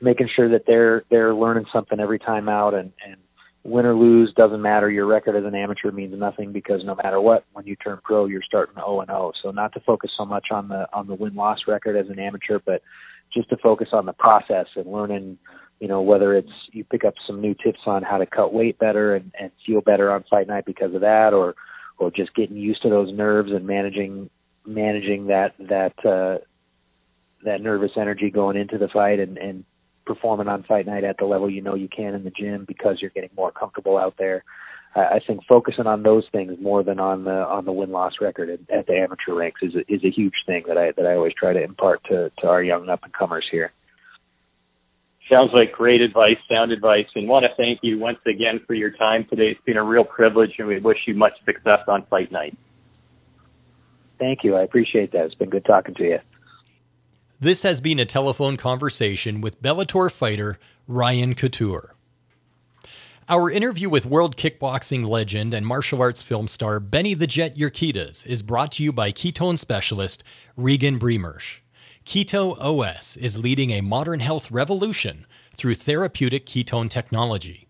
making sure that they're they're learning something every time out and and win or lose doesn't matter. Your record as an amateur means nothing because no matter what, when you turn pro, you're starting 0 and 0. So not to focus so much on the on the win loss record as an amateur, but just to focus on the process and learning. You know whether it's you pick up some new tips on how to cut weight better and, and feel better on fight night because of that, or or just getting used to those nerves and managing managing that that uh, that nervous energy going into the fight and, and performing on fight night at the level you know you can in the gym because you're getting more comfortable out there. I think focusing on those things more than on the on the win loss record at, at the amateur ranks is a, is a huge thing that I that I always try to impart to to our young up and comers here. Sounds like great advice, sound advice, and want to thank you once again for your time today. It's been a real privilege, and we wish you much success on fight night. Thank you. I appreciate that. It's been good talking to you. This has been a telephone conversation with Bellator fighter Ryan Couture. Our interview with world kickboxing legend and martial arts film star Benny the Jet Urquidez is brought to you by ketone specialist Regan Bremersh. Keto OS is leading a modern health revolution through therapeutic ketone technology.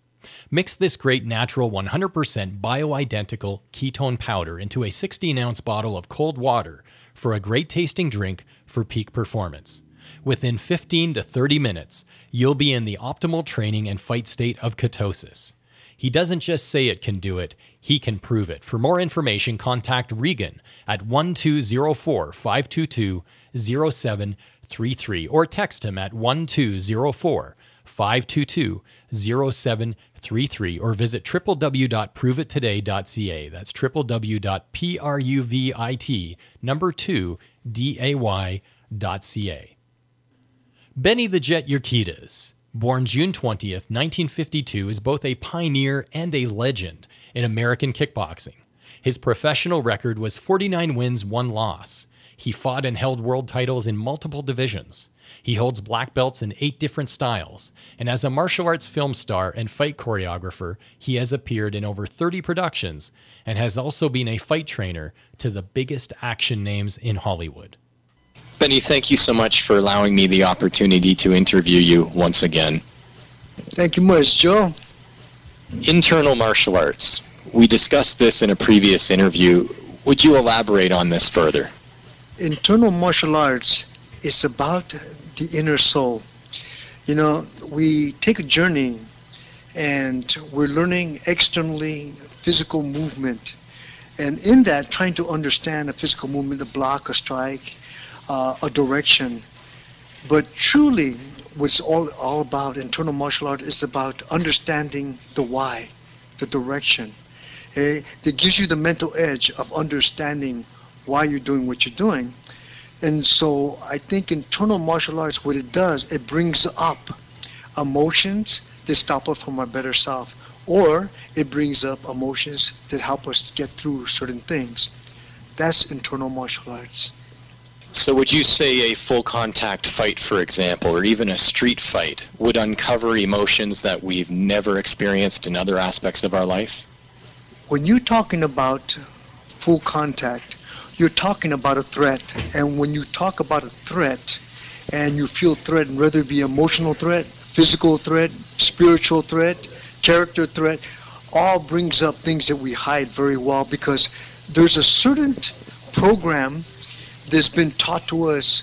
Mix this great natural 100% bioidentical ketone powder into a 16 ounce bottle of cold water for a great tasting drink for peak performance. Within 15 to 30 minutes, you'll be in the optimal training and fight state of ketosis. He doesn't just say it can do it, he can prove it. For more information, contact Regan at 1204 522 0733 or text him at 1204 522 0733 or visit www.pruvit.today.ca. That's www.pruvit number 2 day.ca. Benny the Jet Urquidez, born June 20th, 1952, is both a pioneer and a legend in American kickboxing. His professional record was 49 wins, 1 loss. He fought and held world titles in multiple divisions. He holds black belts in eight different styles, and as a martial arts film star and fight choreographer, he has appeared in over 30 productions and has also been a fight trainer to the biggest action names in Hollywood. Benny, thank you so much for allowing me the opportunity to interview you once again. Thank you much, Joe. Internal martial arts. We discussed this in a previous interview. Would you elaborate on this further? Internal martial arts is about the inner soul. You know, we take a journey and we're learning externally physical movement. And in that, trying to understand a physical movement, a block, a strike, uh, a direction. But truly, what's all, all about internal martial art is about understanding the why, the direction. Okay? That gives you the mental edge of understanding why you're doing what you're doing. And so I think internal martial arts, what it does, it brings up emotions that stop us from our better self, or it brings up emotions that help us get through certain things. That's internal martial arts. So would you say a full contact fight, for example, or even a street fight, would uncover emotions that we've never experienced in other aspects of our life? When you're talking about full contact, you're talking about a threat. And when you talk about a threat and you feel threatened, whether it be emotional threat, physical threat, spiritual threat, character threat, all brings up things that we hide very well because there's a certain program that's been taught to us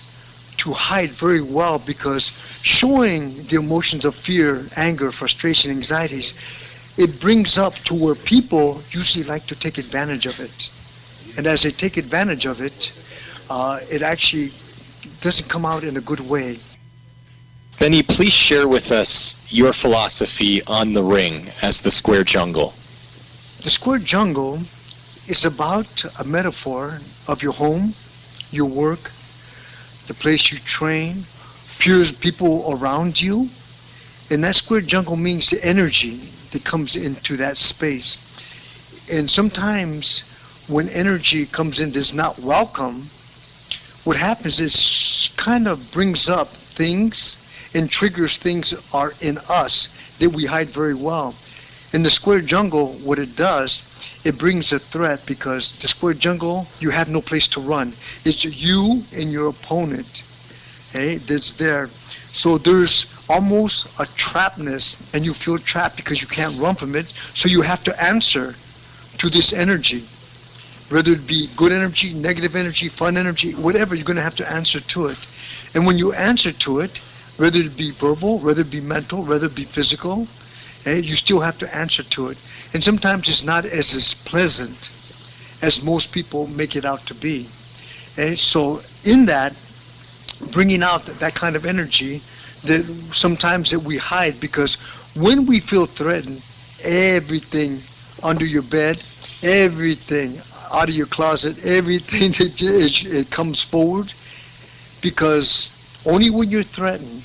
to hide very well because showing the emotions of fear, anger, frustration, anxieties, it brings up to where people usually like to take advantage of it. And as they take advantage of it, uh, it actually doesn't come out in a good way. Benny, please share with us your philosophy on the ring as the square jungle. The square jungle is about a metaphor of your home, your work, the place you train, peers, people around you. And that square jungle means the energy that comes into that space. And sometimes when energy comes in that's not welcome, what happens is kind of brings up things and triggers things that are in us that we hide very well. In the square jungle, what it does, it brings a threat because the square jungle, you have no place to run. It's you and your opponent, okay, that's there. So there's almost a trapness, and you feel trapped because you can't run from it. So you have to answer to this energy whether it be good energy, negative energy, fun energy, whatever, you're going to have to answer to it. And when you answer to it, whether it be verbal, whether it be mental, whether it be physical, eh, you still have to answer to it. And sometimes it's not as, as pleasant as most people make it out to be. Eh? So in that, bringing out that, that kind of energy that sometimes that we hide because when we feel threatened, everything under your bed, everything out of your closet everything that it, it comes forward because only when you're threatened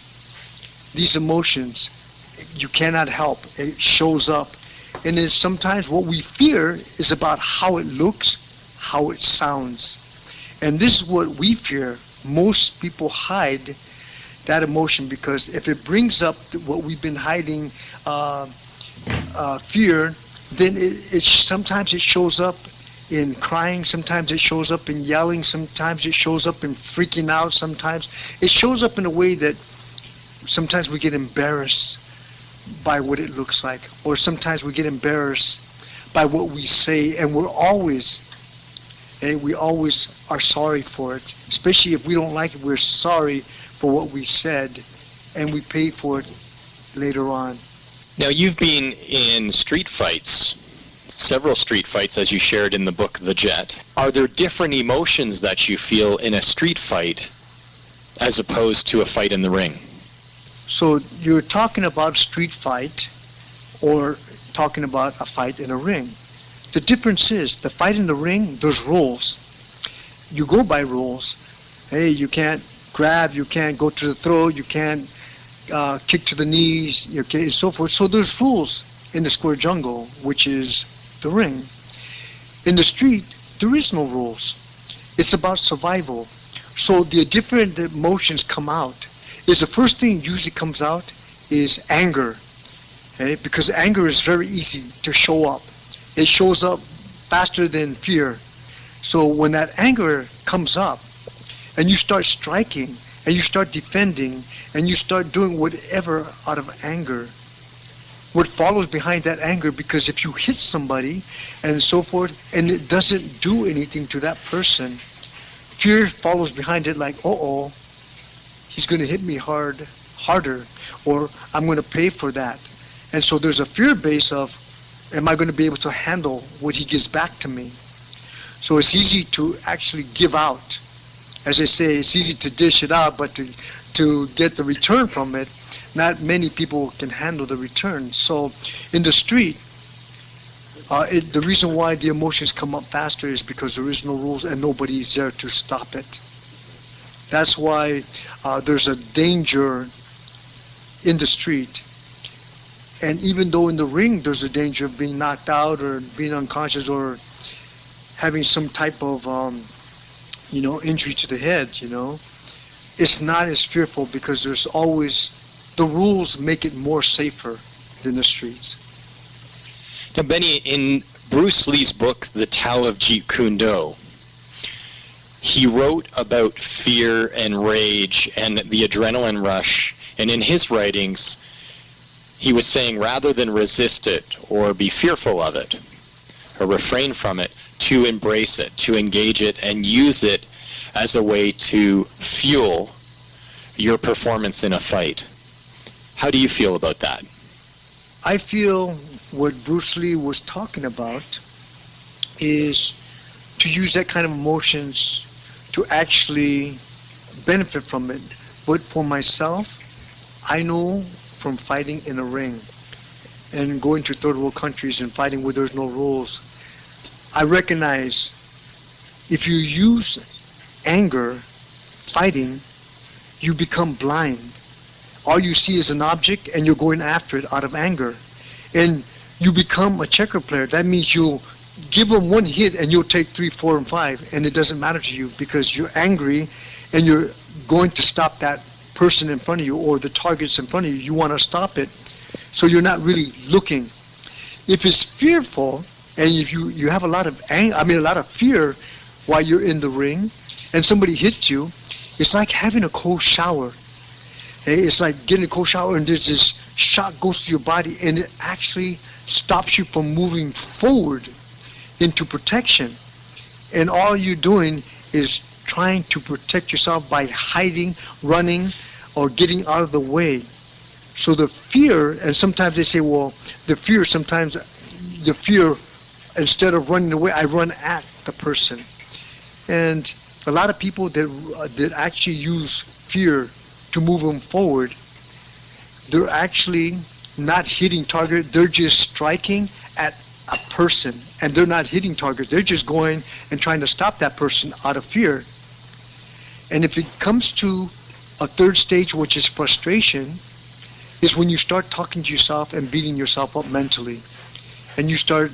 these emotions you cannot help. It shows up. And then sometimes what we fear is about how it looks how it sounds. And this is what we fear. Most people hide that emotion because if it brings up what we've been hiding uh, uh, fear then it, it sometimes it shows up in crying, sometimes it shows up in yelling, sometimes it shows up in freaking out, sometimes it shows up in a way that sometimes we get embarrassed by what it looks like, or sometimes we get embarrassed by what we say, and we're always, and we always are sorry for it, especially if we don't like it, we're sorry for what we said, and we pay for it later on. Now, you've been in street fights several street fights, as you shared in the book The Jet. Are there different emotions that you feel in a street fight as opposed to a fight in the ring? So you're talking about street fight or talking about a fight in a ring. The difference is the fight in the ring, there's rules. You go by rules. Hey, you can't grab, you can't go to the throat, you can't uh, kick to the knees, okay, and so forth. So there's rules in the square jungle, which is the ring. In the street, there is no rules. It's about survival. So the different emotions come out. Is the first thing usually comes out is anger, okay? Because anger is very easy to show up. It shows up faster than fear. So when that anger comes up, and you start striking, and you start defending, and you start doing whatever out of anger, what follows behind that anger because if you hit somebody and so forth and it doesn't do anything to that person fear follows behind it like oh he's going to hit me hard harder or i'm going to pay for that. And so there's a fear base of am i going to be able to handle what he gives back to me? So it's easy to actually give out. As they say it's easy to dish it out but to to get the return from it not many people can handle the return. So in the street, uh, it, the reason why the emotions come up faster is because there is no rules and nobody is there to stop it. That's why uh, there's a danger in the street. And even though in the ring there's a danger of being knocked out or being unconscious or having some type of, um, you know, injury to the head, you know, it's not as fearful because there's always the rules make it more safer than the streets. Now, Benny, in Bruce Lee's book, The Tao of Jeet Kune Do, he wrote about fear and rage and the adrenaline rush. And in his writings, he was saying rather than resist it or be fearful of it or refrain from it, to embrace it, to engage it, and use it as a way to fuel your performance in a fight. How do you feel about that? I feel what Bruce Lee was talking about is to use that kind of emotions to actually benefit from it. But for myself, I know from fighting in a ring and going to third world countries and fighting where there's no rules, I recognize if you use anger fighting, you become blind all you see is an object and you're going after it out of anger. And you become a checker player. That means you'll give them one hit and you'll take three, four, and five, and it doesn't matter to you because you're angry and you're going to stop that person in front of you or the targets in front of you. You want to stop it. So you're not really looking. If it's fearful and if you, you have a lot of anger, I mean a lot of fear while you're in the ring and somebody hits you, it's like having a cold shower. It's like getting a cold shower and there's this shock goes to your body and it actually stops you from moving forward into protection. And all you're doing is trying to protect yourself by hiding, running, or getting out of the way. So the fear, and sometimes they say, well, the fear, sometimes the fear, instead of running away, I run at the person. And a lot of people that, uh, that actually use fear to move them forward, they're actually not hitting target. They're just striking at a person, and they're not hitting target. They're just going and trying to stop that person out of fear. And if it comes to a third stage, which is frustration, is when you start talking to yourself and beating yourself up mentally, and you start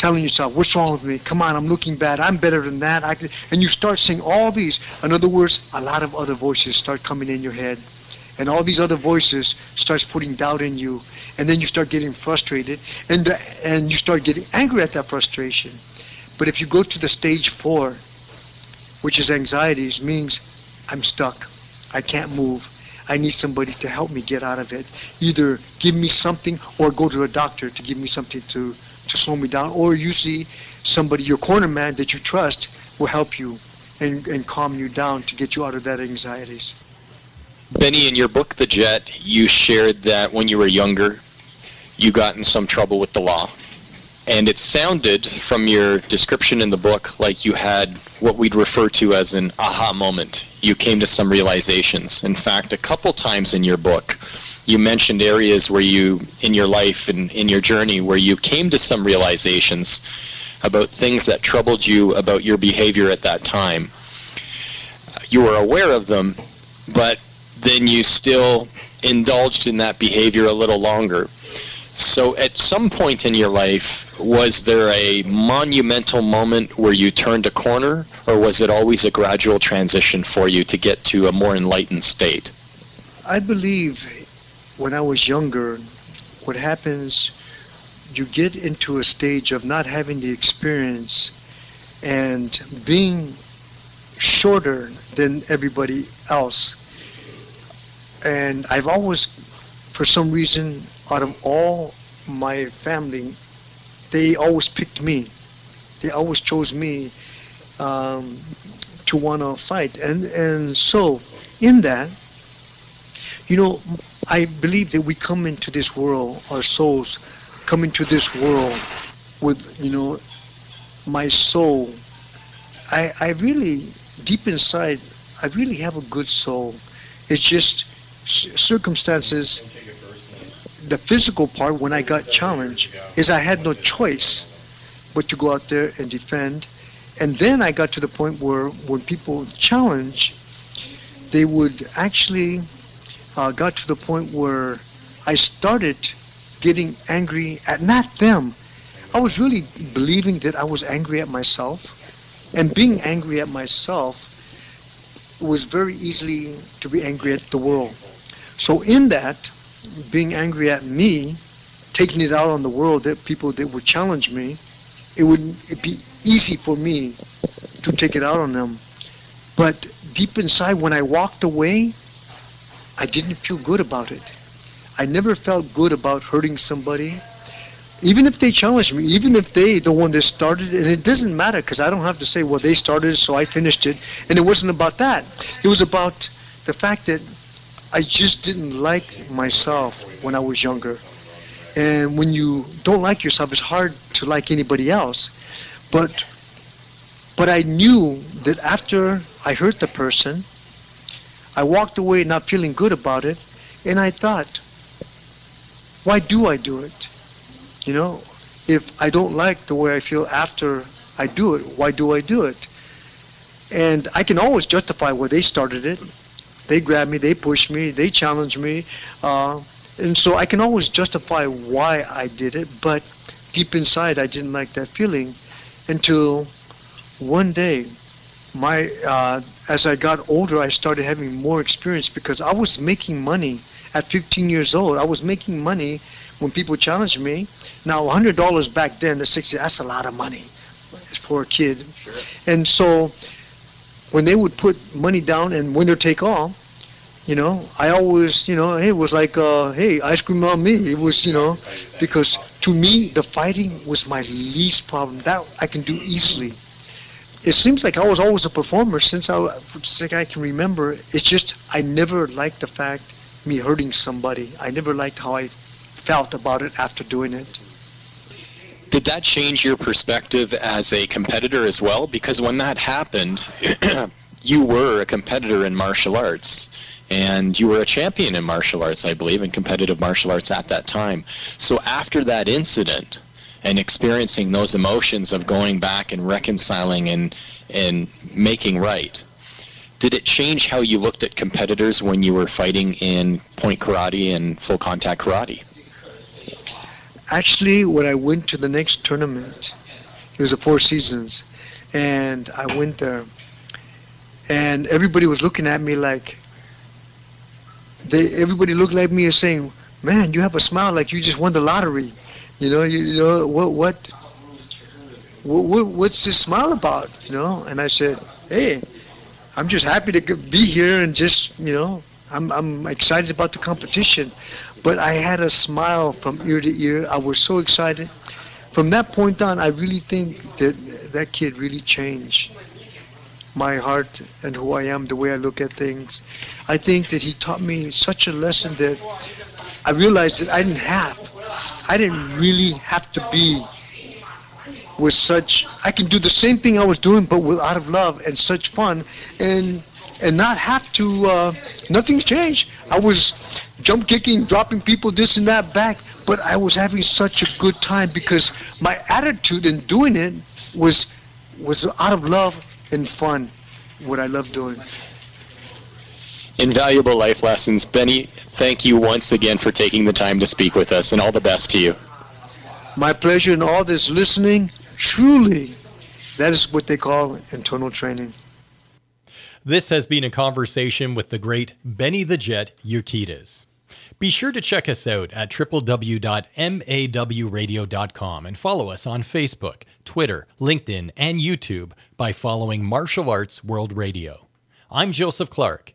telling yourself, "What's wrong with me? Come on, I'm looking bad. I'm better than that." I and you start seeing all these. In other words, a lot of other voices start coming in your head, and all these other voices starts putting doubt in you, and then you start getting frustrated, and the, and you start getting angry at that frustration. But if you go to the stage four, which is anxieties, means I'm stuck. I can't move. I need somebody to help me get out of it. Either give me something or go to a doctor to give me something to to slow me down, or usually somebody, your corner man that you trust, will help you and, and calm you down to get you out of that anxieties. Benny, in your book, The Jet, you shared that when you were younger, you got in some trouble with the law. And it sounded from your description in the book like you had what we'd refer to as an aha moment. You came to some realizations. In fact, a couple times in your book, you mentioned areas where you, in your life and in your journey, where you came to some realizations about things that troubled you about your behavior at that time. You were aware of them, but then you still indulged in that behavior a little longer. So at some point in your life, was there a monumental moment where you turned a corner, or was it always a gradual transition for you to get to a more enlightened state? I believe when I was younger, what happens, you get into a stage of not having the experience and being shorter than everybody else. And I've always, for some reason, out of all my family, they always picked me. They always chose me um, to want to fight. And, and so, in that, you know, I believe that we come into this world, our souls come into this world with, you know, my soul. I, I really, deep inside, I really have a good soul. It's just circumstances. The physical part, when I got challenged, is I had no choice but to go out there and defend. And then I got to the point where when people challenge, they would actually uh, got to the point where I started getting angry at not them. I was really believing that I was angry at myself. And being angry at myself was very easily to be angry at the world. So in that, being angry at me, taking it out on the world, that people that would challenge me, it would be easy for me to take it out on them. But deep inside, when I walked away, I didn't feel good about it. I never felt good about hurting somebody, even if they challenged me, even if they the one that started it. And it doesn't matter because I don't have to say, well, they started it, so I finished it. And it wasn't about that. It was about the fact that I just didn't like myself when I was younger. And when you don't like yourself, it's hard to like anybody else. But but I knew that after I hurt the person, I walked away not feeling good about it, and I thought, why do I do it? You know, if I don't like the way I feel after I do it, why do I do it? And I can always justify where they started it. They grabbed me, they pushed me, they challenged me. Uh, and so I can always justify why I did it, but deep inside I didn't like that feeling until one day my uh, as I got older, I started having more experience because I was making money at 15 years old. I was making money when people challenged me. Now, $100 back then, the 60, that's a lot of money for a kid. Sure. And so when they would put money down and winner take all, you know, I always, you know, hey, it was like, uh, hey, ice cream on me. It was, you know, because to me, the fighting was my least problem. That I can do easily it seems like I was always a performer since I since I can remember. It's just I never liked the fact me hurting somebody. I never liked how I felt about it after doing it. Did that change your perspective as a competitor as well? Because when that happened, you were a competitor in martial arts. And you were a champion in martial arts, I believe, in competitive martial arts at that time. So after that incident, and experiencing those emotions of going back and reconciling and and making right. Did it change how you looked at competitors when you were fighting in point karate and full contact karate? Actually, when I went to the next tournament, it was the Four Seasons, and I went there, and everybody was looking at me like they. Everybody looked at me and saying, "Man, you have a smile like you just won the lottery." You know, you, you know what what what what's this smile about? You know, and I said, hey, I'm just happy to be here and just you know, I'm I'm excited about the competition. But I had a smile from ear to ear. I was so excited. From that point on, I really think that that kid really changed my heart and who I am, the way I look at things. I think that he taught me such a lesson that I realized that I didn't have. I didn't really have to be with such. I can do the same thing I was doing, but with out of love and such fun. And and not have to. Uh, nothing's changed. I was jump kicking, dropping people, this and that back, but I was having such a good time because my attitude in doing it was was out of love and fun. What I love doing. Invaluable life lessons, Benny. Thank you once again for taking the time to speak with us, and all the best to you. My pleasure, in all this listening. Truly, that is what they call internal training. This has been a conversation with the great Benny the Jet Urquidez. Be sure to check us out at www.mawradio.com and follow us on Facebook, Twitter, LinkedIn, and YouTube by following Martial Arts World Radio. I'm Joseph Clark.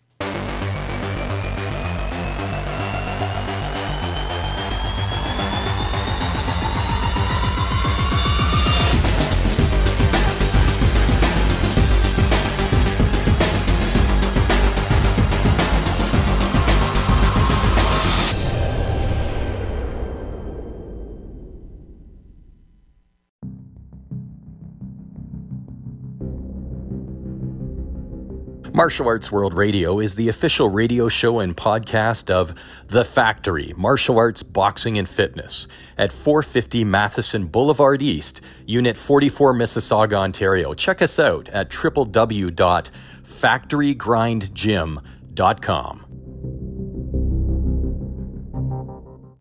Martial Arts World Radio is the official radio show and podcast of The Factory, Martial Arts, Boxing, and Fitness at 450 Matheson Boulevard East, Unit 44, Mississauga, Ontario. Check us out at www.factorygrindgym.com.